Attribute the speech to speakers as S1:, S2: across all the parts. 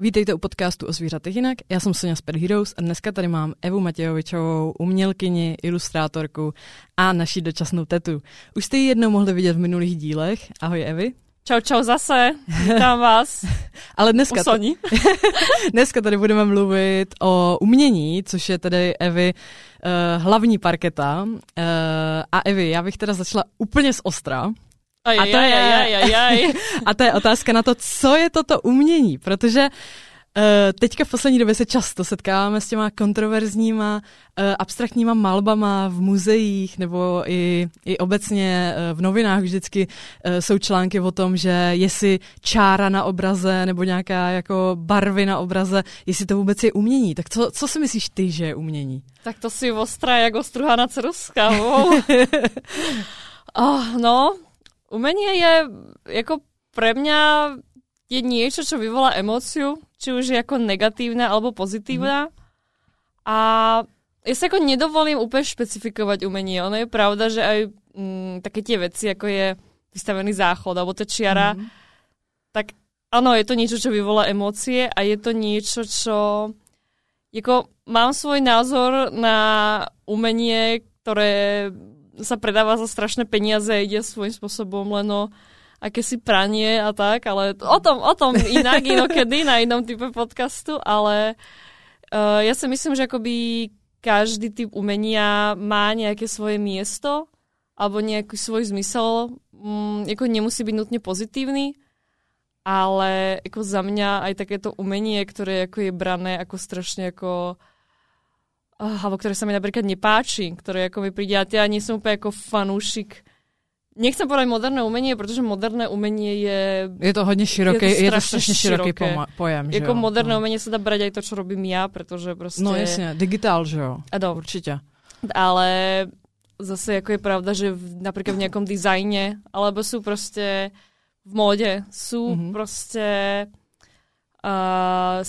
S1: Vítejte u podcastu o zvířatech jinak. Já jsem Sonja z Pet Heroes a dneska tady mám Evu Matějovičovou, umělkyni, ilustrátorku a naší dočasnou tetu. Už jste ji jednou mohli vidět v minulých dílech. Ahoj Evi.
S2: Čau, čau zase, vítám vás.
S1: Ale dneska, t- dneska tady budeme mluvit o umění, což je tedy Evy uh, hlavní parketa. Uh, a Evi, já bych teda začala úplně z ostra.
S2: Aj, a, to je, aj, aj, aj.
S1: a to je otázka na to, co je toto umění, protože uh, teďka v poslední době se často setkáváme s těma kontroverzníma uh, abstraktníma malbama v muzeích nebo i, i obecně uh, v novinách vždycky uh, jsou články o tom, že jestli čára na obraze nebo nějaká jako barvy na obraze, jestli to vůbec je umění. Tak co, co si myslíš ty, že je umění?
S2: Tak to si ostrá jako struhaná ceruska. oh, no, Umenie je jako pre mňa je niečo, čo vyvolá emóciu, či už je ako negatívna alebo pozitívna. Mm. A ja sa ako nedovolím úplne špecifikovať umenie. Ono je pravda, že aj mm, také tie veci, ako je vystavený záchod alebo tá čiara, mm. tak áno, je to niečo, čo vyvolá emócie a je to niečo, čo... Jako, mám svoj názor na umenie, ktoré sa predáva za strašné peniaze, ide svojím spôsobom len o akési pranie a tak, ale o tom, o tom inak inokedy na inom type podcastu, ale uh, ja si myslím, že akoby každý typ umenia má nejaké svoje miesto alebo nejaký svoj zmysel, um, ako nemusí byť nutne pozitívny, ale ako za mňa aj takéto umenie, ktoré ako je brané ako strašne ako alebo ktoré sa mi napríklad nepáči, ktoré ako mi príde, a ja nie som úplne ako fanúšik Nechcem povedať moderné umenie, protože moderné umenie je...
S1: Je to hodně široké, je to, je to strašně široký pojem.
S2: Jako jo? moderné no. umenie se dá brať aj to, čo robím ja, protože prostě...
S1: No jasně, digitál, že jo?
S2: Ano.
S1: Určitě.
S2: Ale zase jako je pravda, že v, napríklad v nejakom dizajne, alebo sú prostě v móde, sú mm-hmm. prostě Uh,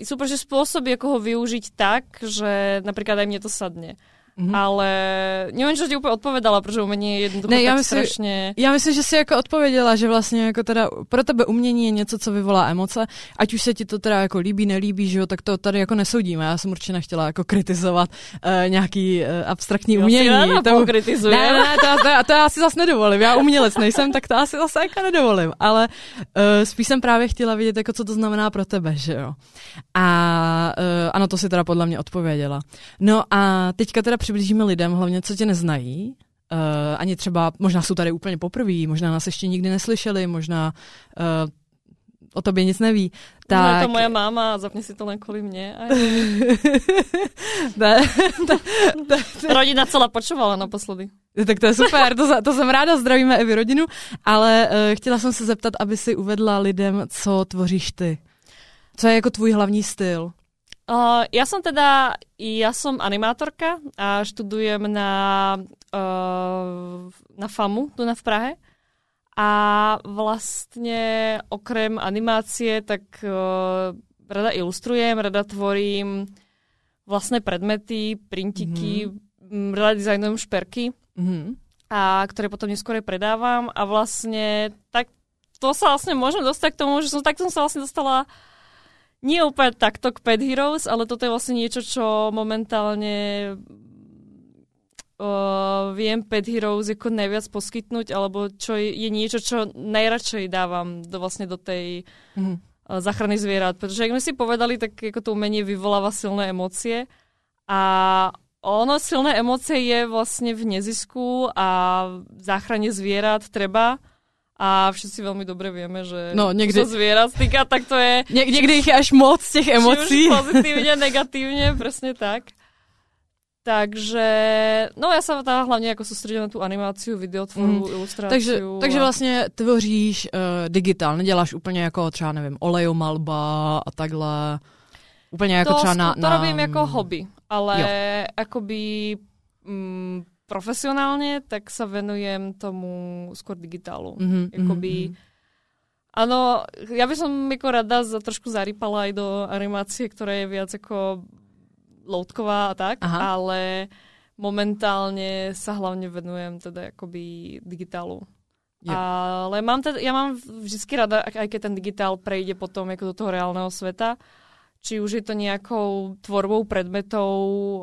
S2: sú proste spôsoby, ako ho využiť tak, že napríklad aj mne to sadne. Mm-hmm. Ale nevím, že ti úplně odpovedala, protože umění je jednoducho ne, já tak myslím, strašně...
S1: Já myslím, že jsi jako odpověděla, že vlastně jako teda pro tebe umění je něco, co vyvolá emoce, ať už se ti to teda jako líbí, nelíbí, že jo, tak to tady jako nesoudíme. Já jsem určitě nechtěla jako kritizovat uh, nějaký uh, abstraktní umění. Já
S2: to kritizuje.
S1: Ne, ne, to, to, to, to, já si zase nedovolím. Já umělec nejsem, tak to asi zase jako nedovolím. Ale uh, spíš jsem právě chtěla vidět, jako co to znamená pro tebe, že jo. A uh, ano, to si teda podle mě odpověděla. No a teďka teda přiblížíme lidem, hlavně co tě neznají, uh, ani třeba, možná jsou tady úplně poprvé, možná nás ještě nikdy neslyšeli, možná uh, o tobě nic neví.
S2: Tak... No, je to moje máma zapni si to len kvůli mě. Rodina celá počovala naposledy.
S1: Tak to je super, to, to jsem ráda, zdravíme Evi rodinu, ale uh, chtěla jsem se zeptat, aby si uvedla lidem, co tvoříš ty. Co je jako tvůj hlavní styl?
S2: Uh, ja som teda, ja som animátorka a študujem na, uh, na FAMu, tu na v Prahe. A vlastne okrem animácie, tak uh, rada ilustrujem, rada tvorím vlastné predmety, printiky, mm-hmm. rada dizajnujem šperky, mm-hmm. a ktoré potom neskôr predávam a vlastne tak to sa vlastne môžem dostať k tomu, že som tak som sa vlastne dostala nie úplne takto k Pet Heroes, ale toto je vlastne niečo, čo momentálne uh, viem Pet Heroes ako najviac poskytnúť, alebo čo je, je niečo, čo najradšej dávam do, vlastne do tej mm-hmm. uh, záchrany zvierat. Pretože, jak sme si povedali, tak ako to umenie vyvoláva silné emócie a ono, silné emócie je vlastne v nezisku a záchrane zvierat treba a všetci veľmi dobre vieme, že no, niekde... čo zvierat týka, tak to je...
S1: Nie, niekde ich je až moc těch emocí.
S2: Pozitívne, negatívne, presne tak. Takže, no já se teda hlavně jako soustředím na tu animaci, videotvorbu, mm. ilustraci.
S1: Takže, a... takže vlastně tvoříš uh, digitál, neděláš úplně jako třeba, nevím, olejomalba a takhle. Úplně jako
S2: to,
S1: třeba na,
S2: To robím jako hobby, ale jo. akoby mm, profesionálne, tak sa venujem tomu skôr digitálu. Mm-hmm, Jakoby, mm-hmm. Áno, ja by som jako rada za trošku zarypala aj do animácie, ktorá je viac ako loutková a tak, Aha. ale momentálne sa hlavne venujem teda akoby digitálu. Jo. Ale mám teda, ja mám vždycky rada, aj keď ten digitál prejde potom jako do toho reálneho sveta, či už je to nejakou tvorbou predmetov,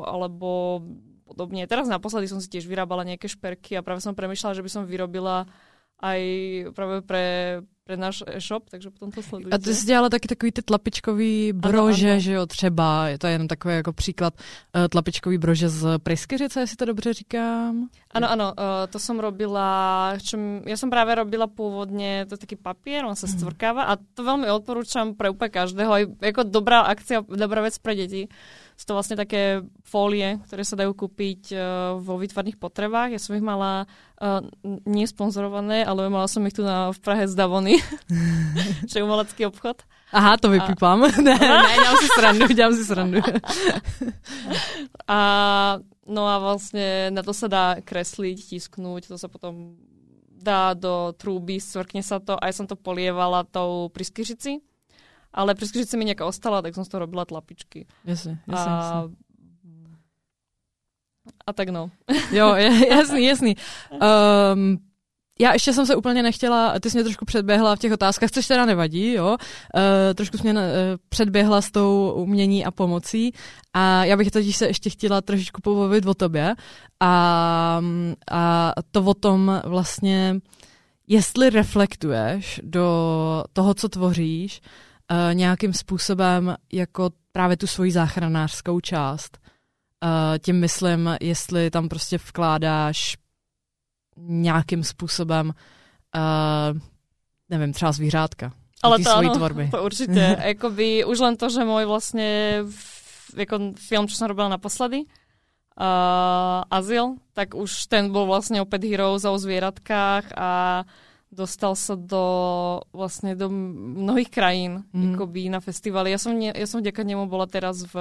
S2: alebo podobne. Teraz naposledy som si tiež vyrábala nejaké šperky a práve som premyšľala, že by som vyrobila aj práve pre pre náš e-shop, takže potom to sledujte.
S1: A ty jsi dělala taky takový ty tlapičkový brože, ano, ano. že jo, třeba, je to jenom takový jako příklad uh, tlapičkový brože z Pryskyřice, jestli to dobře říkám.
S2: Ano, ano, uh, to jsem robila, čím, já jsem právě robila původně, to je taký papier, on se mhm. stvrkáva a to velmi odporučám pre úplně každého, jako dobrá akcia, dobrá věc pro děti. Sú to vlastne také fólie, ktoré sa dajú kúpiť uh, vo výtvarných potrebách. Ja som ich mala uh, nie sponzorované, ale mala som ich tu na, v Prahe z Davony, čo je umelecký obchod.
S1: Aha, to vypípám. A... ne, ne, dělám si srandu, dělám si srandu.
S2: a no a vlastne na to sa dá kresliť, tisknúť, to sa potom dá do trúby, svrkne sa to a ja som to polievala tou priskyřici ale preskyžice mi nejaká ostala, tak som z toho robila tlapičky.
S1: Jasne, jasne, a... jasne.
S2: A tak no.
S1: Jo, jasný, jasný. Um, já ještě jsem se úplně nechtěla, ty jsi mě trošku předběhla v těch otázkách, což teda nevadí, jo. Uh, trošku jsi mě uh, předběhla s tou umění a pomocí a já bych totiž se ještě chtěla trošičku povědět o tobě a, a to o tom vlastně, jestli reflektuješ do toho, co tvoříš, uh, nějakým způsobem jako právě tu svoji záchranářskou část. Uh, tím myslím, jestli tam prostě vkládáš nějakým způsobem, uh, nevím, třeba zvířátka.
S2: Ale to ano, tvorby. to určitě. Jakoby už len to, že můj vlastně jako film, čo jsem robila naposledy, uh, Azyl, tak už ten byl vlastně o Pet Heroes o zvieratkách a dostal sa do vlastne do mnohých krajín mm. akoby na festivaly. Ja som, ne, ja som vďaka nemu bola teraz v,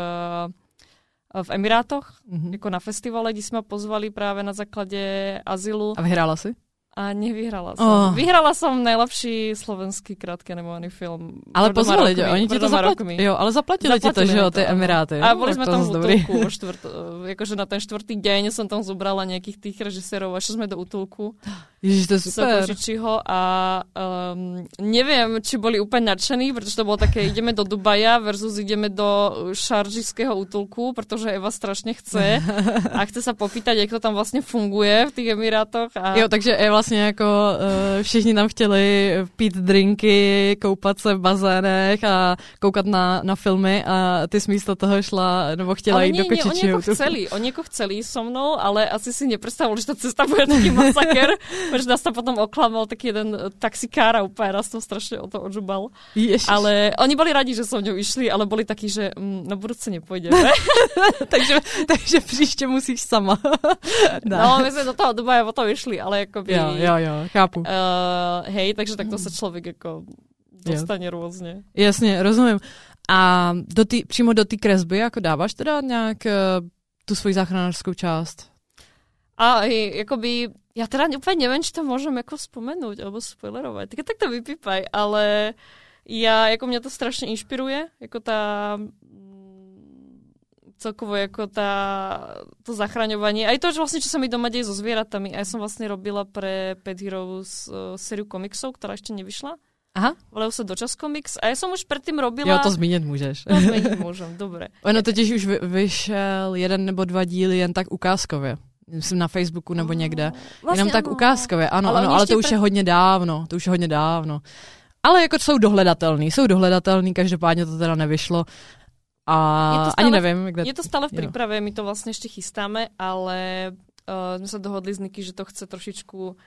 S2: v Emirátoch, mm-hmm. ako na festivale, kde sme pozvali práve na základe azylu.
S1: A vyhrála si?
S2: A nevyhrala som. Oh. Vyhrala som najlepší slovenský krátky animovaný film.
S1: Ale pozvali ťa, oni ti to zaplatili. Jo, ale zaplatili, zaplatili ti to, že jo, ty Emiráty.
S2: A boli sme tam v útulku, štvrt, akože na ten štvrtý deň som tam zobrala nejakých tých režisérov a sme do útulku.
S1: Ježiš, to je super.
S2: Sokožičiho a um, neviem, či boli úplne nadšení, pretože to bolo také, ideme do Dubaja versus ideme do šaržského útulku, pretože Eva strašne chce a chce sa popýtať, jak to tam vlastne funguje v tých Emirátoch. A...
S1: Jo, takže Eva vlastně jako uh, všichni tam chtěli pít drinky, koupat se v bazénech a koukat na, na filmy a ty jsi místo toho šla, nebo chtěla ale jít nie, do kočičího.
S2: oni jako chceli, oni jako chceli so mnou, ale asi si nepredstavovali, že ta cesta bude taký masaker, protože nás tam potom oklamal taký jeden taxikár a úplně nás to strašně o to odžubal. Ježiš. Ale oni byli rádi, že so mnou išli, ale byli taky, že mm, na budouce nepůjdeme.
S1: takže, takže příště musíš sama.
S2: no, my jsme do toho Dubaje potom išli, ale jako by...
S1: Jo, jo, jo, chápu. Uh,
S2: hej, takže takto se člověk jako dostane jo. různě.
S1: Jasně, rozumím. A do tý, přímo do té kresby jako dáváš teda nějak uh, tu svoji záchranářskou část?
S2: A hej, jakoby, já teda úplně nevím, či to můžem jako vzpomenout, alebo spoilerovat. Tak, tak to vypípaj, ale já, jako mě to strašně inšpiruje, jako ta celkovo jako tá, to zachraňovanie. Aj to, že vlastne, čo sa mi doma deje so zvieratami. A ja som vlastne robila pre Pet Heroes uh, sériu komiksov, ktorá ešte nevyšla.
S1: Aha.
S2: Volajú sa Dočas Comics a ja som už predtým robila...
S1: Jo, to zmínit můžeš.
S2: To zmínit můžem, dobre.
S1: Ono totiž už vyšel jeden nebo dva díly jen tak ukázkově. Myslím na Facebooku nebo někde. Vlastně Jenom tak ano. ukázkově, ano, ale ano, ale to už je hodně dávno, to už je hodně dávno. Ale jako jsou dohledatelný, jsou dohledatelný, každopádně to teda nevyšlo. A je to stále, ani neviem. Kde...
S2: Je to stále v príprave, my to vlastne ešte chystáme, ale uh, sme sa dohodli s Niky, že to chce trošičku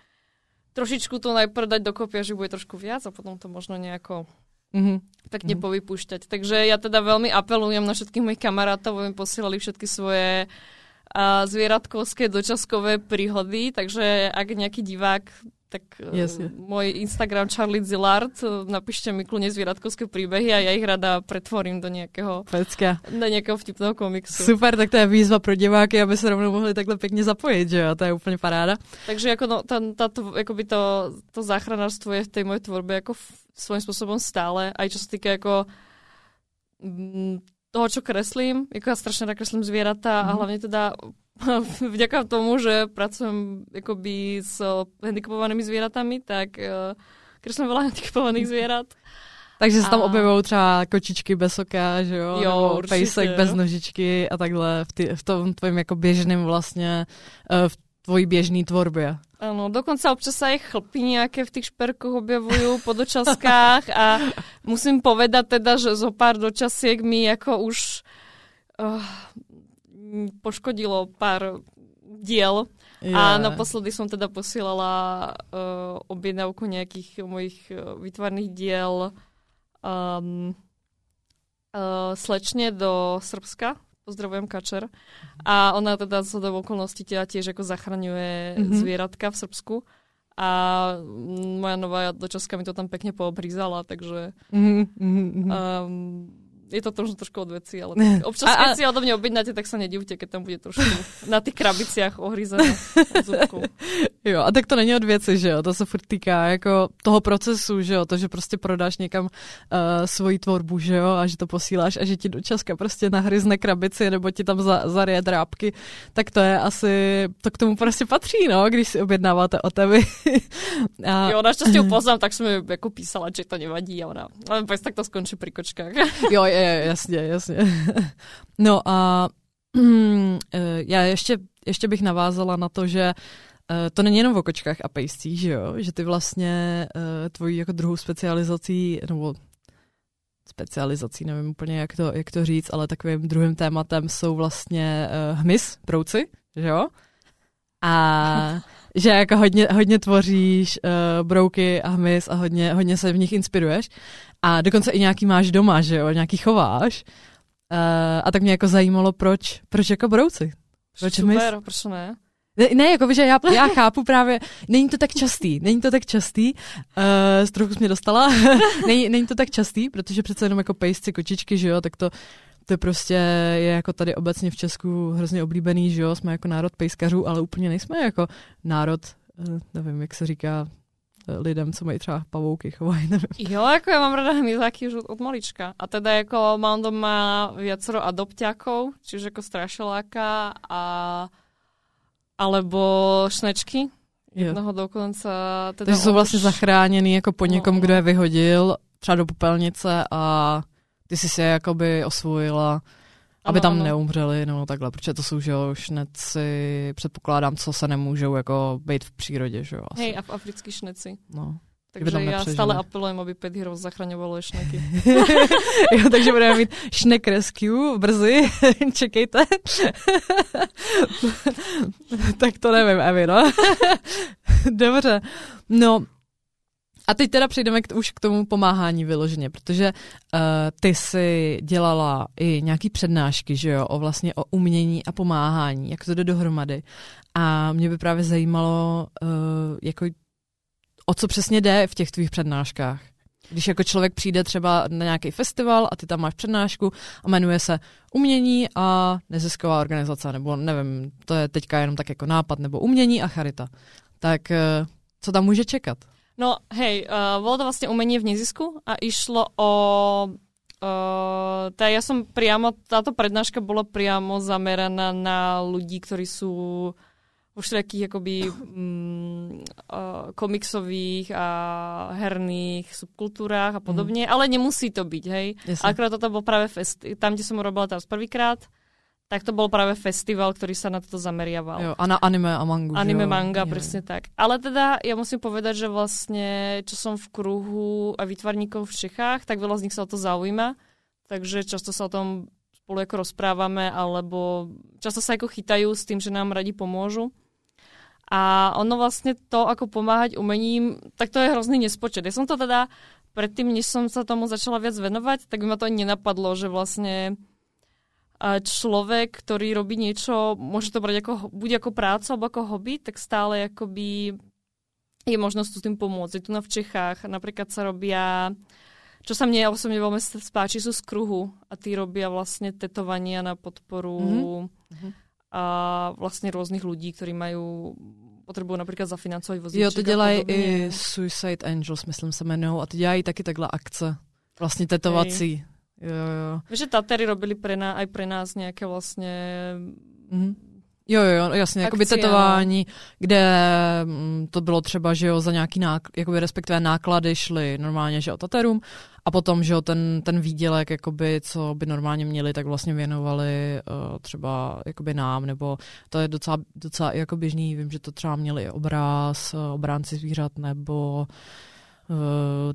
S2: trošičku to najprv dať dokopy, že bude trošku viac a potom to možno nejako mm-hmm. tak nepovypúšťať. Takže ja teda veľmi apelujem na všetkých mojich kamarátov, aby mi posielali všetky svoje uh, zvieratkovské dočaskové príhody, takže ak nejaký divák tak yes, yes. môj Instagram Charlie Zillard, napíšte mi kľudne zvieratkovské príbehy a ja ich rada pretvorím do nejakého,
S1: Pecka.
S2: do nejakého vtipného komiksu.
S1: Super, tak to je výzva pro diváky, aby se rovnou mohli takhle pěkně zapojit, že jo? To je úplně paráda.
S2: Takže jako no, tá, táto, akoby to, to záchranárstvo je v tej mojej tvorbe jako svojím spôsobom stále, aj čo sa týka ako mm, toho, čo kreslím, jako ja strašne rád kreslím mm. a mhm. hlavne teda vďaka tomu, že pracujem akoby s handicapovanými zvieratami, tak uh, kreslím veľa handicapovaných zvierat.
S1: Takže se tam a... objevují třeba kočičky bez oka, že jo?
S2: jo
S1: Nebo pejsek bez nožičky a takhle v, ty, v tom tvojím jako běžném vlastně, uh, v tvojí běžné tvorbě.
S2: Ano, dokonce občas sa aj chlpy nejaké v tých šperkoch objavujú po dočaskách a musím povedať teda, že zo pár dočasiek mi ako už uh, poškodilo pár diel. Yeah. A naposledy som teda posielala uh, objednávku nejakých mojich uh, vytvarných diel um, uh, slečne do Srbska. Pozdravujem Kačer. A ona teda z do okolností teda tiež ako zachraňuje mm-hmm. zvieratka v Srbsku. A moja nová dočaska mi to tam pekne poobrízala, takže mm-hmm. um, je to trošku, trošku od veci, ale tak občas, a, a... keď si odo mňa objednáte, tak sa nedivte, keď tam bude trošku na tých krabiciach ohryzené
S1: Jo, a tak to není od věci, že jo, to se furt týká jako toho procesu, že jo, to, že prostě prodáš někam uh, svoji tvorbu, že jo, a že to posíláš a že ti do Česka prostě nahryzne krabici nebo ti tam za, zarije drápky, tak to je asi, to k tomu prostě patří, no, když si objednáváte o tebe.
S2: a... Jo, naštěstí poznám, tak jsem mi jako písala, že to nevadí a ona, ale tak to skončí pri kočkách.
S1: jo, je, jasně, jasně. No a eh, já ještě, ještě bych navázala na to, že eh, to není jenom o kočkách a pejscích, že jo? Že ty vlastně eh, tvojí jako druhou specializací, nebo specializací, nevím úplně, jak to, jak to říct, ale takovým druhým tématem jsou vlastně hmyz, brouci, že jo? A že jako hodně, hodně tvoříš uh, brouky a hmyz a hodně, hodně se v nich inspiruješ. A dokonce i nějaký máš doma, že jo, nějaký chováš. Uh, a tak mě jako zajímalo, proč, proč jako brouci?
S2: Proč Super, hmyz? proč ne?
S1: Ne, ne jako že já, já chápu právě, není to tak častý, není to tak častý, uh, trochu jsi mě dostala, není, není to tak častý, protože přece jenom jako pejsci, kočičky, že jo, tak to to prostě je jako tady obecně v Česku hrozně oblíbený, že jo, jsme jako národ pejskařů, ale úplně nejsme jako národ, eh, nevím, jak se říká lidem, co mají třeba pavouky, chovají, nevím.
S2: Jo, jako já mám rada hmyzáky už od malička. A teda jako mám doma viacero adopťákov, čiže jako strašeláka a alebo šnečky. Jednoho dokonce. Teda
S1: Takže jsou vlastně zachráněný jako po někom, no, kdo je vyhodil třeba do popelnice a ty jsi se jakoby osvojila, aby ano, tam ano. neumřeli, no takhle, protože to jsou, že jo, šneci, předpokládám, co se nemůžou jako být v přírodě, že jo.
S2: Asi. Hej, a v africký šneci. No. Takže já stále apelujem, aby Pet Hero zachraňovalo šneky.
S1: jo, takže budeme mít Šnek Rescue brzy, čekejte. tak to nevím, Evi, no. Dobře. No, a teď teda přejdeme k, už k tomu pomáhání vyloženě, protože uh, ty si dělala i nějaký přednášky, že jo, o vlastně o umění a pomáhání, jak to jde dohromady. A mě by právě zajímalo, uh, jako, o co přesně jde v těch tvých přednáškách. Když jako člověk přijde třeba na nějaký festival a ty tam máš přednášku a jmenuje se Umění a nezisková organizace, nebo nevím, to je teďka jenom tak jako nápad, nebo Umění a charita. Tak uh, co tam může čekat?
S2: No hej, uh, bolo to vlastne umenie v nezisku a išlo o... Uh, tá ja som priamo, táto prednáška bola priamo zameraná na ľudí, ktorí sú vo všetkých akoby um, uh, komiksových a herných subkultúrách a podobne, mm. ale nemusí to byť, hej. Yes. Akorát toto bol práve fest, tam, kde som robila teraz prvýkrát, tak to bol práve festival, ktorý sa na toto zameriaval.
S1: Jo, a na anime a mangu.
S2: Anime, jo? manga, je. presne tak. Ale teda ja musím povedať, že vlastne, čo som v kruhu a výtvarníkov v Čechách, tak veľa z nich sa o to zaujíma. Takže často sa o tom spolu ako rozprávame, alebo často sa ako chytajú s tým, že nám radi pomôžu. A ono vlastne to, ako pomáhať umením, tak to je hrozný nespočet. Ja som to teda predtým, než som sa tomu začala viac venovať, tak by ma to ani nenapadlo, že vlastne človek, ktorý robí niečo, môže to brať ako, buď ako prácu, alebo ako hobby, tak stále akoby je možnosť s tým pomôcť. Je tu na v Čechách napríklad sa robia čo sa mne osobne veľmi spáči, sú z kruhu a tí robia vlastne tetovania na podporu mm-hmm. a vlastne rôznych ľudí, ktorí majú potřebují například zafinancovat vozíček.
S1: Jo, to dělají i Suicide Angels, myslím se jmenují, a ty dělají taky takhle akce, vlastně tetovací. Hej. Jo, jo.
S2: Víš, že Tatery robili pre nás, aj pre nás nejaké vlastne mm-hmm.
S1: Jo, jo, jasně, jakoby
S2: Akcia,
S1: tetování, kde mm, to bylo třeba, že jo, za nějaký náklad, jakoby respektive náklady šly normálně, že jo, taterům a potom, že jo, ten, ten výdělek, jakoby, co by normálně měli, tak vlastně věnovali uh, třeba jakoby nám, nebo to je docela, docela jako běžný, vím, že to třeba měli i obraz, uh, obránci zvířat, nebo uh,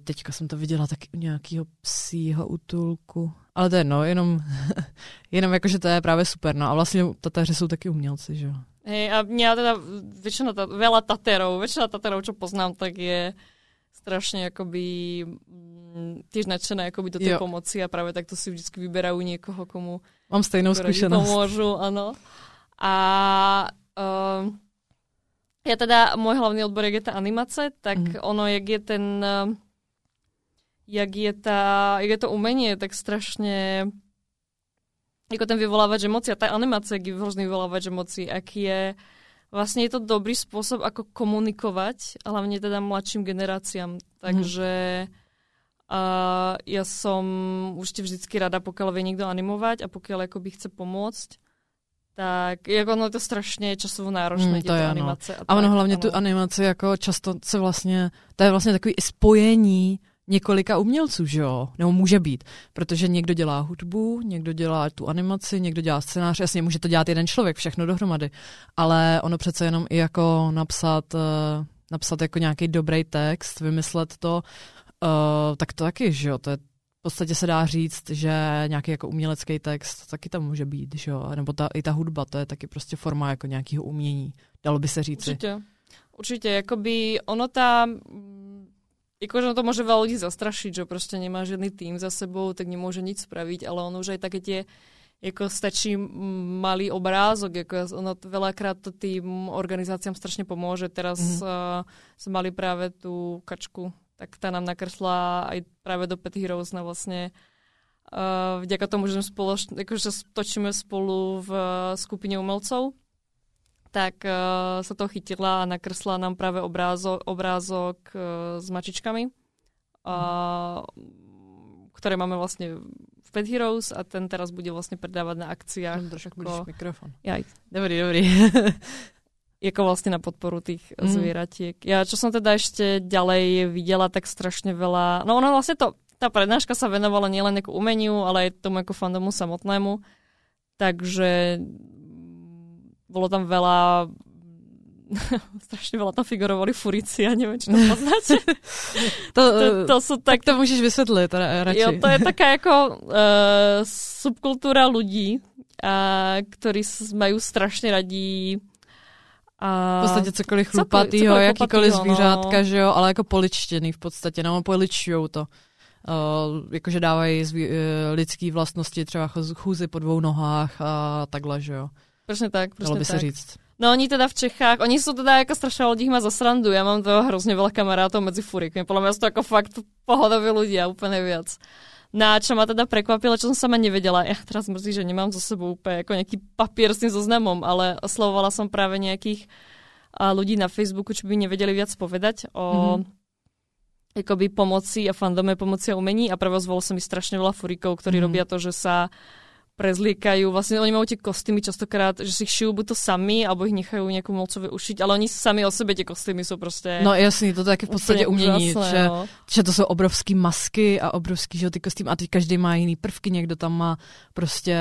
S1: teďka jsem to viděla taky u nějakého psího útulku, ale to je no, jenom, jenom jakože to je právě super, no a vlastně tateři jsou taky umělci, že jo.
S2: Hej, a mňa teda väčšina, ta, veľa taterov, väčšina taterov, čo poznám, tak je strašne akoby mm, tiež nadšené akoby do tej
S1: Jo.
S2: pomoci a práve takto si vždycky vyberajú niekoho, komu
S1: Mám stejnou
S2: im
S1: zkušenost.
S2: pomôžu, áno. A uh, ja teda, môj hlavný odbor, jak je tá animace, tak
S1: Mhm.
S2: ono, jak je ten, uh, jak je, tá, jak je to umenie, tak strašne ako ten vyvolávač emócií a tá animácia, jak je vyložený vyvolávač emócií, aký je vlastne je to dobrý spôsob, ako komunikovať, a hlavne teda mladším generáciám. Takže uh, ja som určite vždycky rada, pokiaľ vie niekto animovať a pokiaľ akoby chce pomôcť, tak jako ono je to strašně časovo náročné,
S1: Mm, to je, no.
S2: animace.
S1: A ono
S2: tak,
S1: hlavně
S2: ano.
S1: tu animaci jako často se vlastně, to je vlastně takový spojení několika umělců, že jo? Nebo může být, protože někdo dělá hudbu, někdo dělá tu animaci, někdo dělá scénář, jasně může to dělat jeden člověk, všechno dohromady, ale ono přece jenom i jako napsat, uh, napsat jako nějaký dobrý text, vymyslet to, uh, tak to taky, že jo? To je podstatě se dá říct, že nějaký jako umělecký text taky tam může být, že jo? Nebo ta, i ta hudba, to je taky prostě forma jako nějakého umění, dalo by se říci.
S2: Určite. Určite, akoby ono tá, mm, akože ono to môže veľa ľudí zastrašiť, že proste nemá žiadny tým za sebou, tak nemôže nič spraviť, ale ono už aj také tie, ako stačí mm, malý obrázok, ako ono t- veľakrát to tým organizáciám strašne pomôže. Teraz
S1: Mhm.
S2: mm-hmm. uh, sme mali práve tú kačku, tak tá nám nakresla aj práve do Pet Heroes na vlastne uh, vďaka tomu, že sme spoločne, akože točíme spolu v uh, skupine umelcov, tak uh, sa to chytila a nakresla nám práve obrázok, obrázok uh, s mačičkami, uh, ktoré máme vlastne v Pet Heroes a ten teraz bude vlastne predávať na akciách.
S1: Jen trošku
S2: ako,
S1: mikrofon.
S2: jaj,
S1: Dobrý, dobrý.
S2: ako vlastne na podporu tých mm. zvieratiek. Ja, čo som teda ešte ďalej videla, tak strašne veľa... No ono vlastne to, tá prednáška sa venovala nielen ako umeniu, ale aj tomu ako fandomu samotnému. Takže bolo tam veľa strašne veľa tam figurovali furici, ja neviem, či to poznáte.
S1: To,
S2: to, to tak...
S1: tak to můžeš vysvětlit ra- radši.
S2: Jo, to je taká jako uh, subkultúra ľudí, uh, ktorí s- majú strašne radí a
S1: v podstatě cokoliv chlupatýho,
S2: cokoliv
S1: jakýkoliv
S2: chlupatýho,
S1: zvířátka,
S2: no.
S1: že jo, ale jako poličtěný v podstatě, no, poličujou to. Uh, jakože dávají zví, uh, lidský vlastnosti, třeba chůz- chůzy po dvou nohách a takhle, že jo.
S2: Presne tak, presne
S1: by se říct.
S2: No oni teda v Čechách, oni sú teda jako strašne ľudí ma za srandu, ja mám toho hrozne veľa kamarátov medzi furikmi, podľa mňa sú to ako fakt pohodoví ľudia, úplne viac. No a čo ma teda prekvapilo, čo som sama nevedela, ja teraz mrzí, že nemám za sebou úplne ako nejaký papier s tým zoznamom, ale oslovovala som práve nejakých a, ľudí na Facebooku, čo by nevedeli viac povedať o mm-hmm. akoby pomoci a fandome pomoci a umení a prevozvol som mi strašne veľa furikov, ktorí mm. robia to, že sa prezliekajú, vlastne oni majú tie kostýmy častokrát, že si šijú buď to sami, alebo ich nechajú nejakú molcovi ušiť, ale oni sami o sebe tie kostýmy sú prostě
S1: No jasný, to taky v podstatě umění,
S2: úžasné,
S1: že,
S2: no.
S1: že to jsou obrovský masky a obrovský, že ty kostým a teď každý má jiný prvky, někdo tam má prostě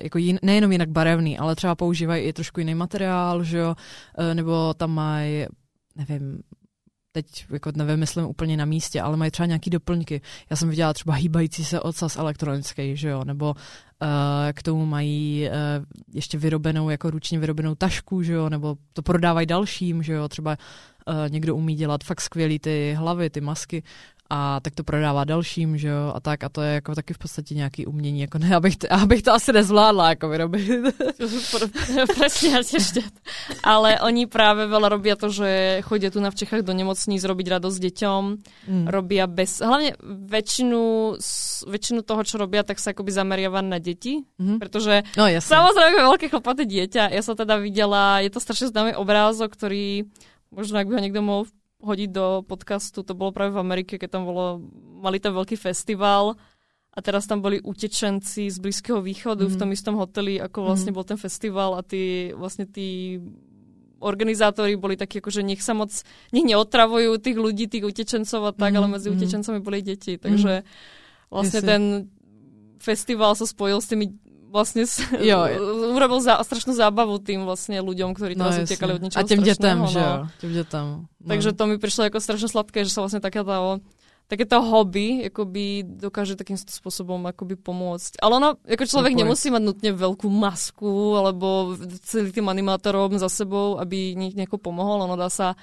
S1: jako jin, nejenom jinak barevný, ale třeba používají i trošku jiný materiál, že jo, eh, nebo tam mají, nevím, teď jako nevymyslím úplně na místě, ale mají třeba nějaký doplňky. Já jsem viděla třeba hýbající se ocas elektronický, že jo, nebo uh, k tomu mají uh, ještě vyrobenou, jako ručně vyrobenou tašku, že jo, nebo to prodávají dalším, že jo, třeba uh, někdo umí dělat fakt skvělý ty hlavy, ty masky a tak to prodává dalším, že jo, a tak a to je jako taky v podstatě nějaký umění, jako ne, abych, to, abych to asi nezvládla, jako vyrobit.
S2: Presne, ešte. Ale oni práve veľa robia to, že chodia tu na v Čechách do nemocníc robiť radosť deťom,
S1: Mm.
S2: robia bez... Hlavne väčšinu, s- väčšinu toho, čo robia, tak sa akoby zameriava na deti,
S1: Mhm.
S2: pretože
S1: No jasně.
S2: Samozrejme, veľké chlpaté dieťa. Ja som teda videla, je to strašne známy obrázok, ktorý, možno ak by ho niekto mohol hodiť do podcastu, to bolo práve v Amerike, keď tam bolo, mali tam veľký festival a teraz tam boli utečenci z Blízkeho východu mm. v tom istom hoteli, ako vlastne mm. bol ten festival a tí, vlastne tí organizátori boli takí, že nech sa moc, nech neotravujú tých ľudí, tých utečencov a tak, mm. ale medzi mm. utečencami boli deti, takže mm. vlastne Jestli. ten festival sa spojil s tými vlastne s, jo, urobil za, strašnú zábavu tým vlastne ľuďom, ktorí teraz no, utekali od niečoho
S1: A tým detem, no. že jo, tým detem.
S2: No. Takže to mi prišlo ako strašne sladké, že sa vlastne takéto takéto hobby akoby dokáže takým akoby pomôcť. Ale ono, ako človek no, nemusí mať nutne veľkú masku alebo celý tým animátorom za sebou, aby nejako pomohol. Ono dá sa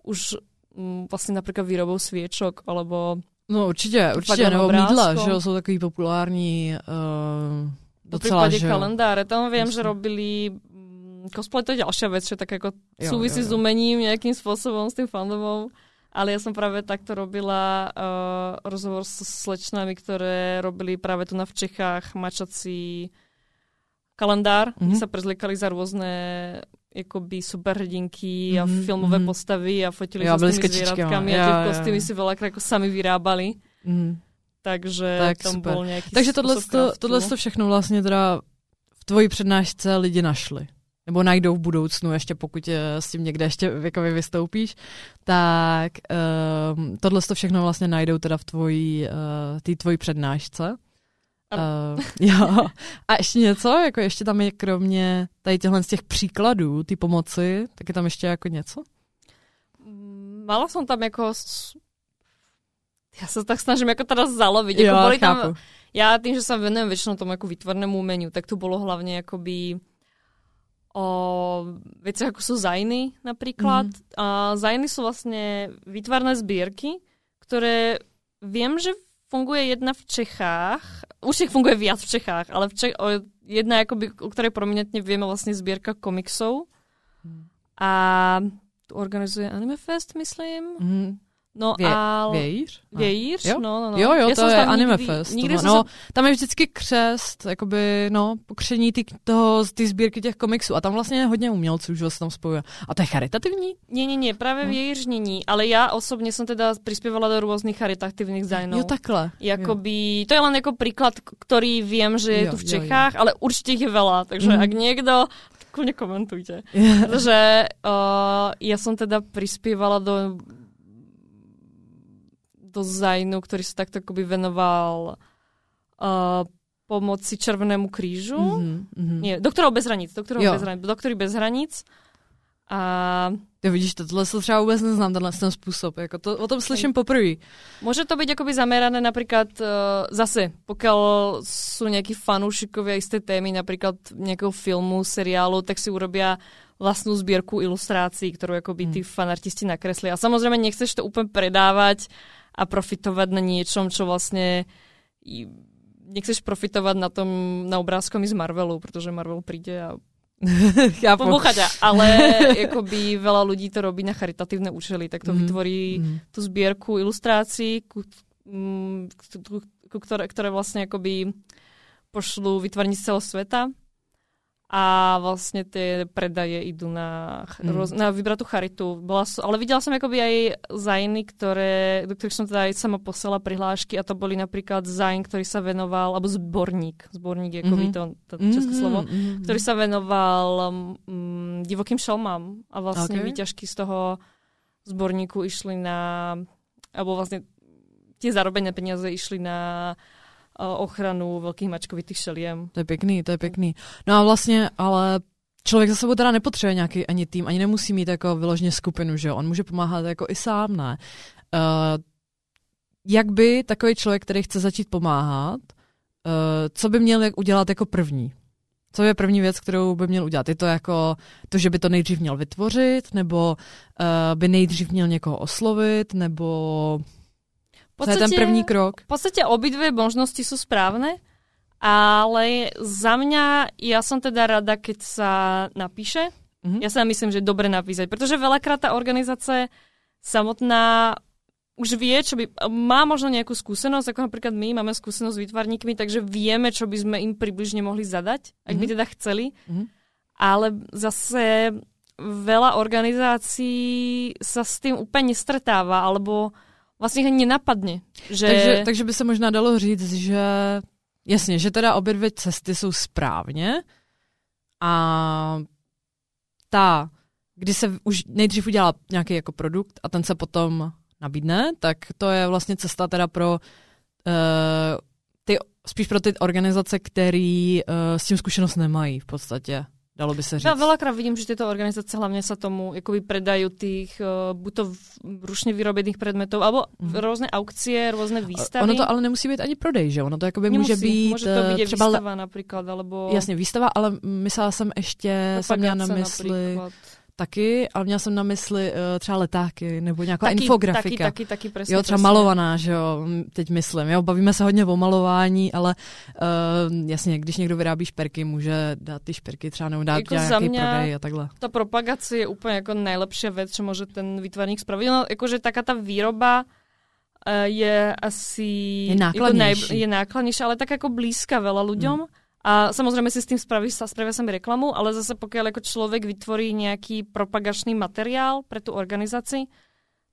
S2: už m, mm, vlastne napríklad výrobou sviečok alebo
S1: No určitě, určitě, nebo mídla, že jo, jsou takový populární uh, docela,
S2: že kalendáre, tam viem, že robili mm, cosplay to je ďalšia vec, že tak ako jo, súvisí jo, jo. s umením nejakým spôsobom, s tým fandomom. Ale ja som práve takto robila uh, rozhovor s slečnami, ktoré robili práve tu na v Čechách mačací kalendár, mm-hmm. kde sa prezliekali za rôzne jakoby superhrdinky a mm-hmm. filmové mm-hmm. postavy a fotili jo, sa s tými zvieratkami a tie kostýmy si veľakrát ako sami vyrábali. Mm. Takže tak, tam super. bol nejaký
S1: Takže tohle, to, tohle to všechno vlastně teda v tvojí přednášce lidi našli nebo najdou v budoucnu, ještě pokud eh, s tím někde ještě věkově vystoupíš, tak um, tohle to všechno vlastně najdou teda v tvojí, uh, tý tvojí přednášce. Uh, jo. A ještě něco, jako ještě tam je kromě tady těchhle z těch příkladů, ty pomoci, tak je tam ještě jako něco?
S2: Mala som tam jako ja sa tak snažím jako teraz zaloviť. Jo, jako boli tam, ja tým, že sa venujem väčšinou tomu ako výtvarnému umeniu, tak tu bolo hlavne akoby o veci ako sú zajny napríklad. Mm. A zajny sú vlastne výtvarné zbierky, ktoré viem, že funguje jedna v Čechách. Už ich funguje viac v Čechách, ale v Čech, o, jedna, akoby, o ktorej prominentne vieme, vlastne zbierka komiksov. Mm. A tu organizuje Anime Fest, myslím. Mm. No Vě, ale...
S1: Vějíř?
S2: Vějíř,
S1: jo?
S2: no, no, no.
S1: Jo, jo, Já to je Anime nikdy, Fest. Nikdy no, no, tam je vždycky křest, jakoby, no, pokření ty, toho, ty sbírky těch komiksů a tam vlastně je hodně umělců, že se tam spojuje. A to je charitativní?
S2: Nie, nie, nie, právě no. Vějíř není, ale já osobně jsem teda přispěvala do různých charitativních zájmů.
S1: Jo, takhle.
S2: Jakoby, jo. to je len jako příklad, který vím, že je jo, tu v Čechách, jo, jo. ale určitě je veľa, takže mm. ak někdo kľudne komentujte. Protože uh, ja som teda prispievala do do Zajnu, ktorý sa takto akoby venoval uh, pomoci Červenému krížu. Mm-hmm, mm-hmm. Nie, doktorov bez hraníc. Doktorov bez hraníc. Doktory bez hraníc. A...
S1: Ja vidíš, to, tohle se třeba vůbec neznám, tenhle ten způsob. Jako to, o tom slyším poprvé.
S2: Může to být jakoby zamerané například uh, zase, pokud jsou nějaký fanúšikovia isté témy, například nějakého filmu, seriálu, tak si urobia vlastnú zbierku ilustrácií, ktorú akoby hmm. tí fanartisti nakresli. A samozrejme nechceš to úplne predávať a profitovať na niečom, čo vlastne nechceš profitovať na tom, na obrázkom z Marvelu, protože Marvel príde a ja pomúchať, ale akoby veľa ľudí to robí na charitatívne účely, tak to mm, vytvorí mm. tú zbierku ilustrácií, ku, mm, ku, ku, ktoré, ktoré vlastne akoby pošlú vytvorníci celého sveta a vlastne tie predaje idú na, mm. na vybratú charitu. Bola, ale videla som akoby aj zajny, ktoré, do ktorých som teda aj sama posiela prihlášky a to boli napríklad zajn, ktorý sa venoval, alebo zborník, zborník je mm-hmm. to, to české mm-hmm. slovo, mm-hmm. ktorý sa venoval um, divokým šelmám a vlastne okay. výťažky z toho zborníku išli na, alebo vlastne tie zarobené peniaze išli na ochranu velkých mačkovitých šeliem.
S1: To je pěkný, to je pěkný. No a vlastně, ale člověk za sebou teda nepotřebuje nějaký ani tým, ani nemusí mít jako vyloženě skupinu, že jo? On může pomáhat jako i sám, ne? Uh, jak by takový člověk, který chce začít pomáhat, uh, co by měl udělat jako první? Co je první věc, kterou by měl udělat? Je to jako to, že by to nejdřív měl vytvořit, nebo uh, by nejdřív měl někoho oslovit, nebo podstate, to je ten první krok.
S2: V podstate obidve možnosti sú správne, ale za mňa, ja som teda rada, keď sa napíše. Mm-hmm. Ja sa myslím, že je dobre napísať, pretože veľakrát tá organizácia samotná už vie, čo by, má možno nejakú skúsenosť, ako napríklad my máme skúsenosť s výtvarníkmi, takže vieme, čo by sme im približne mohli zadať, ak mm-hmm. by mhm. teda chceli. Mm-hmm. Ale zase veľa organizácií sa s tým úplne nestretáva, alebo vlastně ho nenapadne. Že...
S1: Takže, takže by se možná dalo říct, že jasně, že teda obě dvě cesty jsou správně a ta, kdy se už nejdřív udělá nějaký jako produkt a ten se potom nabídne, tak to je vlastně cesta teda pro uh, ty, spíš pro ty organizace, které uh, s tím zkušenost nemají v podstatě dalo by se říct.
S2: Já velakrát vidím, že tyto organizace hlavně se tomu jakoby predají těch uh, buď to ručně vyrobených předmětů, alebo mm-hmm. různé aukcie, různé výstavy.
S1: Ono to ale nemusí být ani prodej, že? Ono to jakoby Nemusí, může být...
S2: Může to být třeba výstava například, alebo...
S1: Jasně, výstava, ale myslela jsem ještě, jsem měla na mysli... Například taky, ale měla jsem na mysli uh, třeba letáky nebo nějaká taky, infografika.
S2: Taky, taky, taky, přesně.
S1: Jo, třeba
S2: přesně.
S1: malovaná, že jo, teď myslím. Jo, bavíme se hodně o malování, ale uh, jasně, když někdo vyrábí šperky, může dát ty šperky třeba nebo dát jako nějaký prodej a takhle.
S2: Ta propagace je úplně jako nejlepší věc, co může ten výtvarník spravit. No, jakože taká ta výroba uh, je asi...
S1: Je nákladnější.
S2: Jako nej, je nákladnější, ale tak jako blízka veľa ľuďom. Hmm. A samozrejme si s tým spraví, spravia sami reklamu, ale zase pokiaľ ako človek vytvorí nejaký propagačný materiál pre tú organizácii,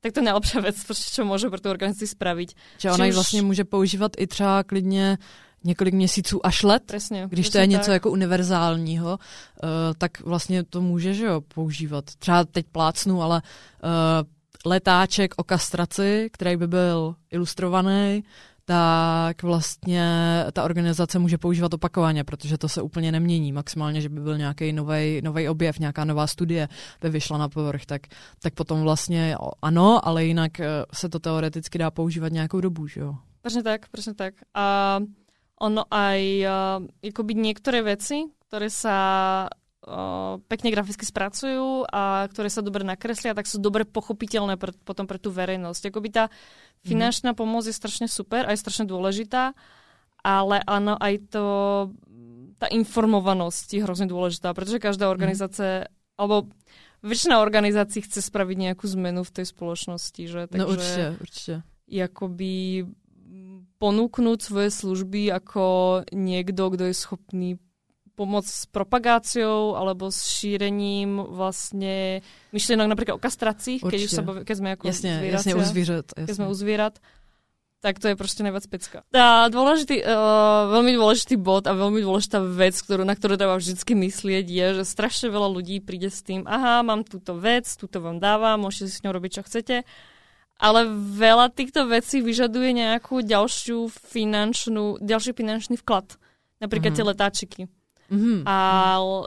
S2: tak to je nejlepší věc, co může pro tu organizaci spravit.
S1: Že ona ji už... vlastně může používat i třeba klidně několik měsíců až let,
S2: Presně,
S1: když to je něco
S2: tak.
S1: jako univerzálního, uh, tak vlastně to může že jo, používat. Třeba teď plácnu, ale uh, letáček o kastraci, který by byl ilustrovaný, tak vlastně ta organizace může používat opakovaně, protože to se úplně nemění. Maximálně, že by byl nějaký nový objev, nějaká nová studie by vyšla na povrch, tak, tak potom vlastně ano, ale jinak eh, se to teoreticky dá používat nějakou dobu, že jo?
S2: Přesně tak, přesně tak. A ono aj uh, jakoby některé věci, které se uh, pekne graficky spracujú a ktoré sa dobre nakreslia, tak sú dobre pochopiteľné pre, potom pre tú verejnosť. Jakoby tá finančná mm. pomoc je strašne super a je strašne dôležitá, ale ano, aj to, tá informovanosť je hrozně dôležitá, protože každá organizace, mm. alebo väčšina organizácií chce spraviť nejakú zmenu v tej spoločnosti, že?
S1: No, Takže no určite, určite.
S2: Jakoby ponúknuť svoje služby ako niekto, kdo je schopný pomoc s propagáciou alebo s šírením vlastně myšlenok například o kastracích, keď, se baví, keď jsme jako
S1: jasně, jasně, u zvířat.
S2: Jasně. Keď jsme u zvířat, tak to je prostě nejvíc pecka. A dôležitý, uh, veľmi dôležitý bod a veľmi dôležitá vec, ktorú, na ktorú treba vždycky myslieť, je, že strašne veľa ľudí príde s tým, aha, mám túto vec, túto vám dávam, môžete si s ňou robiť, čo chcete, ale veľa týchto vecí vyžaduje nejakú ďalšiu finančnú, ďalší finančný vklad. Napríklad mm. tie letáčiky. Mm-hmm. A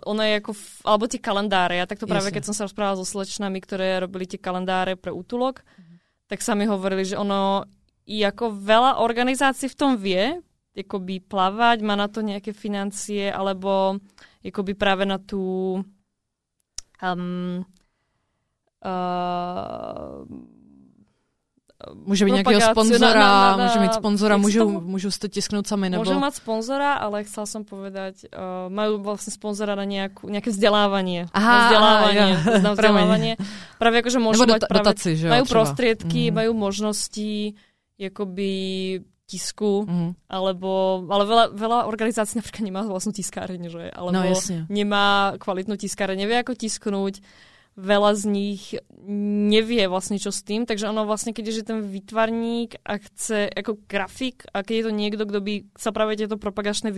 S2: ono je jako, v, alebo tie kalendáre. Ja takto práve, Jasne. keď som sa rozprávala so slečnami, ktoré robili tie kalendáre pre útulok, mm-hmm. tak sami hovorili, že ono jako veľa organizácií v tom vie, jakoby plavať, má na to nejaké financie, alebo jakoby práve na tú um, uh,
S1: Může být nějakého sponzora, na, na, na, může mít sponzora, můžou, můžou si to tisknout sami, nebo...
S2: Můžu mít sponzora, ale chcel jsem povedať, uh, mají vlastně sponzora na nějakou, nějaké vzdělávání.
S1: Aha, na
S2: vzdělávání, aha, na vzdělávání. Právě jako, že můžou
S1: mít
S2: právě,
S1: dotaci, že
S2: mají prostředky, mm. mají možnosti, jakoby tisku, mm. alebo, ale veľa, veľa organizácií napríklad nemá vlastnú tiskáreň, že? Alebo
S1: no, jasne.
S2: nemá kvalitnú tiskáreň, nevie ako tisknúť veľa z nich nevie vlastne čo s tým, takže ono vlastne, keď je ten výtvarník a chce ako grafik a keď je to niekto, kto by sa práve tieto propagačné,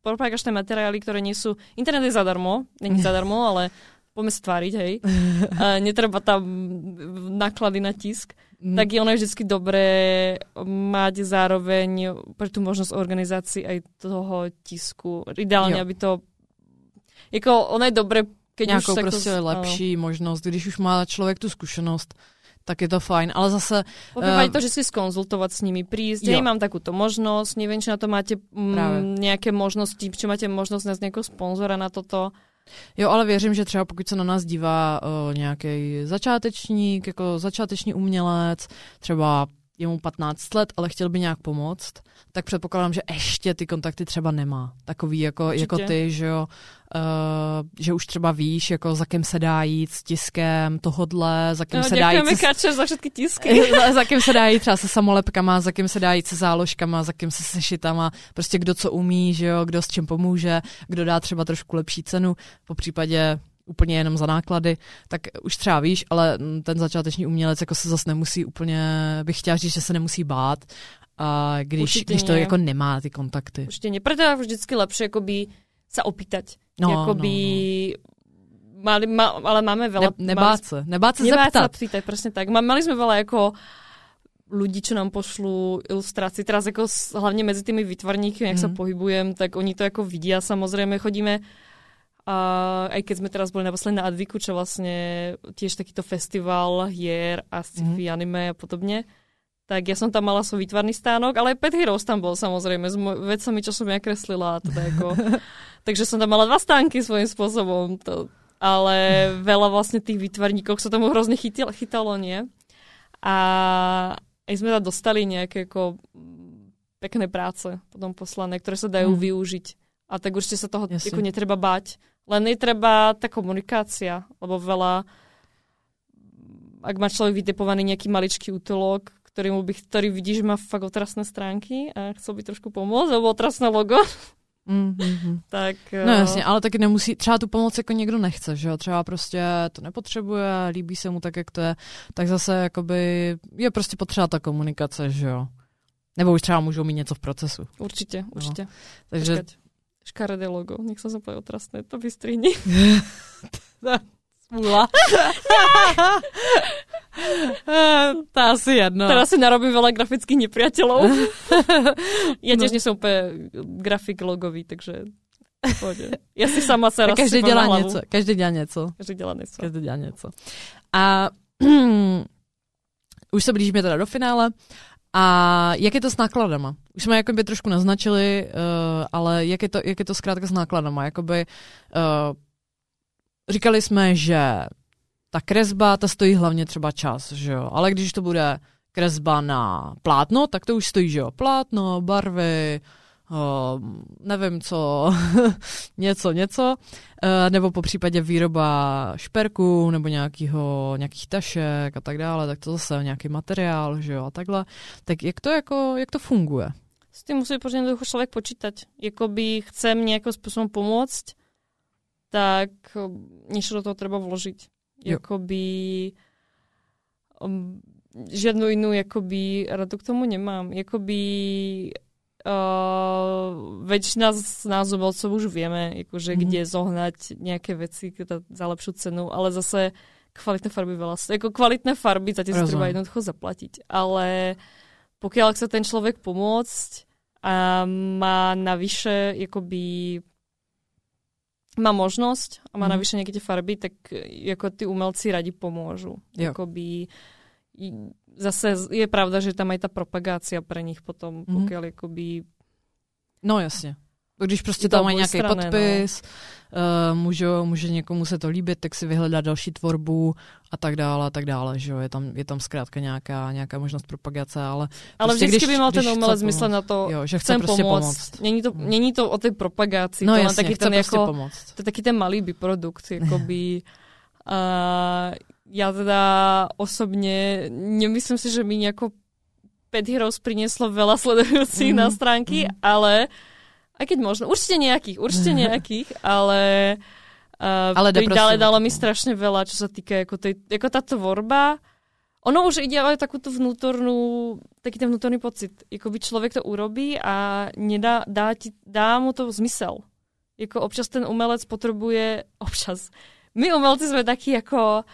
S2: propagačné materiály, ktoré nie sú, internet je zadarmo, není zadarmo, ale poďme sa tváriť, hej. A netreba tam náklady na tisk. Mm. Tak je ono je vždycky dobré mať zároveň pre tú možnosť organizácii aj toho tisku. Ideálne, jo. aby to jako ono je dobré
S1: Keď nějakou už prostě to, lepší no. možnost, když už má člověk tu zkušenost, tak je to fajn, ale zase...
S2: Popívají uh, to, že si skonzultovat s nimi, prísť, ja mám takúto možnosť, neviem, či na to máte mm, nějaké možnosti, či máte možnost nás nějakého sponzora na toto.
S1: Jo, ale věřím, že třeba pokud se na nás dívá uh, nějaký začátečník, jako začáteční umělec, třeba je mu 15 let, ale chtěl by nějak pomoct, tak předpokládám, že ještě ty kontakty třeba nemá. Takový jako, jako ty, že jo, uh, že už třeba víš, jako za kým se dá jít s tiskem tohodle, za kým no, se dá jít...
S2: Se... za všechny tisky.
S1: za, za kým se dá jít třeba se samolepkama, za kým se dá jít se záložkama, za kým se sešitama, prostě kdo co umí, že jo, kdo s čím pomůže, kdo dá třeba trošku lepší cenu, po případě úplně jenom za náklady, tak už třeba víš, ale ten začáteční umělec jako se zase nemusí úplně, bych chtěla říct, že se nemusí bát, a když, když to jako nemá ty kontakty.
S2: Určitě nie. Preto je vždycky lepší jakoby se opýtať. No, jakoby no, no. Mali, ma, ale máme veľa...
S1: Ne, nebát se, nebát se
S2: nebát
S1: zeptat.
S2: Se pýtať, presne tak. Mali sme veľa jako ľudí, čo nám pošlú ilustrácie. Teraz jako hlavne medzi tými vytvarníky, jak mm. sa mhm. pohybujem, tak oni to jako vidia. Samozrejme chodíme a aj keď sme teraz boli naposledy na Adviku, čo vlastne tiež takýto festival hier a sci-fi mm. anime a podobne, tak ja som tam mala svoj výtvarný stánok, ale aj Pet Heroes tam bol samozrejme s vecami, čo som ja kreslila. Teda ako, takže som tam mala dva stánky svojím spôsobom. To, ale veľa vlastne tých výtvarníkov sa tomu hrozne chytilo, chytalo, nie? A aj sme tam dostali nejaké ako pekné práce potom poslané, ktoré sa dajú hmm. využiť. A tak určite sa toho ako netreba bať. Len je treba tá komunikácia, lebo veľa ak má človek vytipovaný nejaký maličký útolok, ktorý, by, ktorý vidí, že má fakt otrasné stránky a chcel by trošku pomôcť, alebo otrasné logo. Mm-hmm. tak,
S1: no jasně, ale taky nemusí, třeba tu pomoc jako někdo nechce, že jo, třeba prostě to nepotřebuje, líbí se mu tak, jak to je, tak zase jakoby je prostě potřeba ta komunikace, že jo. Nebo už třeba můžou mít něco v procesu.
S2: Určitě, určitě. No. Takže... Počkať. Škaredé logo, nech sa zapojí otrasné, to vystrihni.
S1: Smula. to asi jedno.
S2: Teraz si narobím veľa grafických nepriateľov. ja tiež no. nie som úplne grafik logový, takže Pojde. Já si sama se
S1: každý dělá něco. Každý dělá něco.
S2: Každý dělá něco.
S1: Každý dělá něco. A už se blížíme teda do finále. A jak je to s nákladama? Už jsme jakoby trošku naznačili, uh, ale jak je, to, jak je to zkrátka s nákladama? Jakoby, uh, říkali jsme, že ta kresba, ta stojí hlavně třeba čas, že jo. Ale když to bude kresba na plátno, tak to už stojí, že jo. Plátno, barvy, uh, nevím co, něco, něco, uh, nebo po případě výroba šperku nebo nějakýho, nějakých tašek a tak dále, tak to zase nějaký materiál, že jo, a takhle. Tak jak to jako, jak to funguje?
S2: S tím musí pořád jednoducho člověk počítať. Jakoby chcem nějakým způsobem pomoct, tak něco do toho treba vložit. Jakoby um, žiadnu inú jakoby radu k tomu nemám. Jakoby uh, väčšina z nás umelcov už vieme, jakože, mm-hmm. kde zohnať nejaké veci za lepšiu cenu, ale zase kvalitné farby veľa. Jako kvalitné farby za tie si treba jednoducho zaplatiť. Ale pokiaľ chce ten človek pomôcť a má navyše jakoby má možnosť a má mm. navyše nejaké tie farby, tak jako ty umelci radi pomôžu. Jakoby, zase je pravda, že tam aj ta propagácia pre nich potom, mm. pokiaľ jakoby...
S1: No jasně. Když prostě tam mají nějaký no. podpis, no. uh, můžu, může někomu se to líbit, tak si vyhledat další tvorbu a tak dále a tak dále, že jo, je tam, je tam zkrátka nějaká, nějaká možnost propagace, ale...
S2: Ale prostě, vždycky když, by mal ten umelec myslet na to,
S1: jo, že chce prostě pomoct. pomoct.
S2: Není to, není to o té propagaci,
S1: no
S2: to
S1: jasně,
S2: taky
S1: ten prostě jako, pomoct.
S2: To je taky ten malý byprodukt, jakoby... uh, já teda osobně nemyslím si, že mi nějako Pet Heroes prinieslo veľa sledujúcich mm. na stránky, mm. ale aj keď možno, určite nejakých, určite nejakých, ale uh, ale ďalej dalo mi strašne veľa, čo sa týka ako, tej, ako tá tvorba. Ono už ide ale takú tú vnútornú, taký ten vnútorný pocit. by človek to urobí a nedá, dá, ti, dá mu to zmysel. Jako občas ten umelec potrebuje, občas, my umelci sme takí ako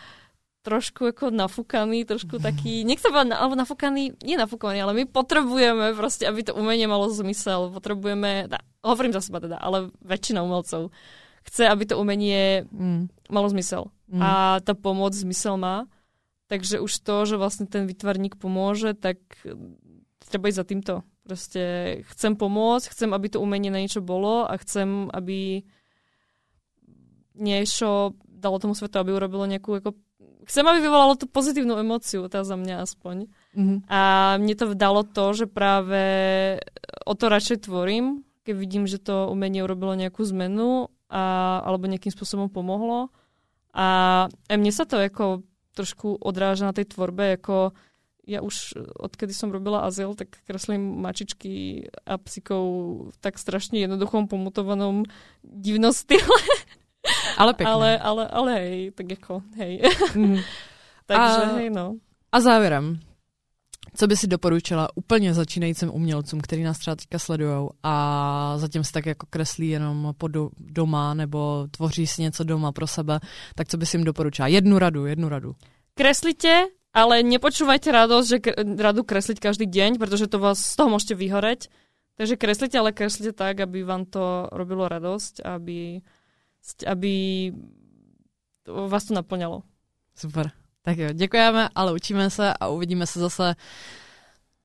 S2: trošku jako nafúkaný, trošku taký, nech sa povedať, alebo nafúkaný, nie nafúkaný, ale my potrebujeme prostě, aby to umenie malo zmysel. Potrebujeme, da, hovorím za seba teda, ale väčšina umelcov chce, aby to umenie mm. malo zmysel. Mm. A ta pomoc zmysel má. Takže už to, že vlastně ten vytvarník pomůže, tak treba ísť za týmto. Prostě chcem pomôcť, chcem, aby to umenie na niečo bolo a chcem, aby niečo dalo tomu svetu, aby urobilo nejakú jako chcem, aby vyvolalo tú pozitívnu emóciu, tá za mňa aspoň. Mm-hmm. A mne to dalo to, že práve o to radšej tvorím, keď vidím, že to umenie urobilo nejakú zmenu a, alebo nejakým spôsobom pomohlo. A aj mne sa to jako trošku odráža na tej tvorbe, ako ja už odkedy som robila azyl, tak kreslím mačičky a psíkov v tak strašne jednoduchom, pomutovanom divnom style.
S1: Ale pěkně.
S2: Ale, ale, ale hej, tak jako, hej. Mm. Takže a, hej, no.
S1: A závěrem, co by si doporučila úplně začínajícím umělcům, který nás třeba teďka sledují a zatím si tak jako kreslí jenom po do, doma nebo tvoří si něco doma pro sebe, tak co by si jim doporučila? Jednu radu, jednu radu.
S2: Kreslite, ale nepočúvajte radosť, že radu kresliť každý deň, pretože to vás z toho môžete vyhoreť. Takže kreslite, ale kreslite tak, aby vám to robilo radosť, aby, aby vás to naplňalo.
S1: Super. Tak jo, děkujeme, ale učíme se a uvidíme se zase